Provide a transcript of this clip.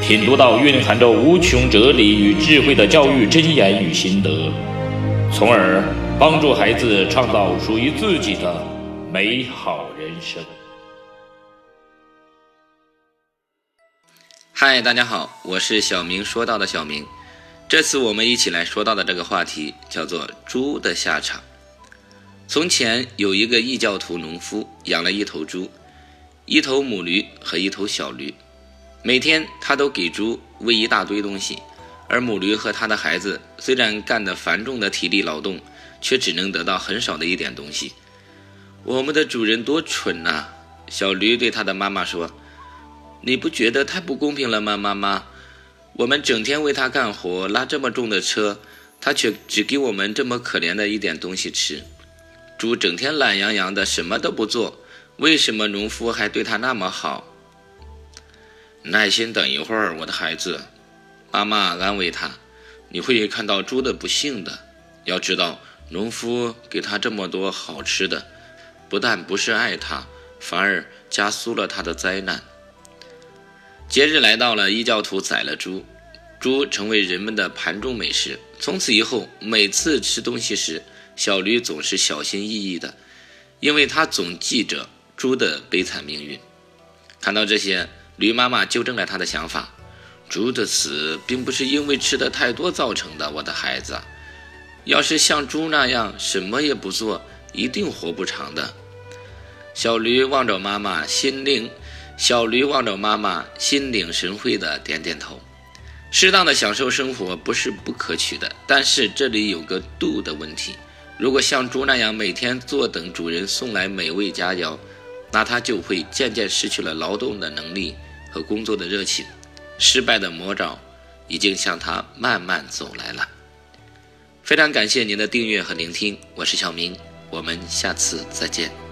品读到蕴含着无穷哲理与智慧的教育箴言与心得，从而帮助孩子创造属于自己的美好人生。嗨，大家好，我是小明说到的小明。这次我们一起来说到的这个话题叫做“猪的下场”。从前有一个异教徒农夫养了一头猪、一头母驴和一头小驴，每天他都给猪喂一大堆东西，而母驴和他的孩子虽然干的繁重的体力劳动，却只能得到很少的一点东西。我们的主人多蠢呐！小驴对他的妈妈说：“你不觉得太不公平了吗，妈妈？”我们整天为他干活，拉这么重的车，他却只给我们这么可怜的一点东西吃。猪整天懒洋洋的，什么都不做，为什么农夫还对他那么好？耐心等一会儿，我的孩子，妈妈安慰他，你会看到猪的不幸的。要知道，农夫给他这么多好吃的，不但不是爱他，反而加速了他的灾难。节日来到了，异教徒宰了猪，猪成为人们的盘中美食。从此以后，每次吃东西时，小驴总是小心翼翼的，因为他总记着猪的悲惨命运。看到这些，驴妈妈纠正了他的想法：猪的死并不是因为吃的太多造成的，我的孩子。要是像猪那样什么也不做，一定活不长的。小驴望着妈妈，心灵。小驴望着妈妈，心领神会的点点头。适当的享受生活不是不可取的，但是这里有个度的问题。如果像猪那样每天坐等主人送来美味佳肴，那它就会渐渐失去了劳动的能力和工作的热情。失败的魔爪已经向他慢慢走来了。非常感谢您的订阅和聆听，我是小明，我们下次再见。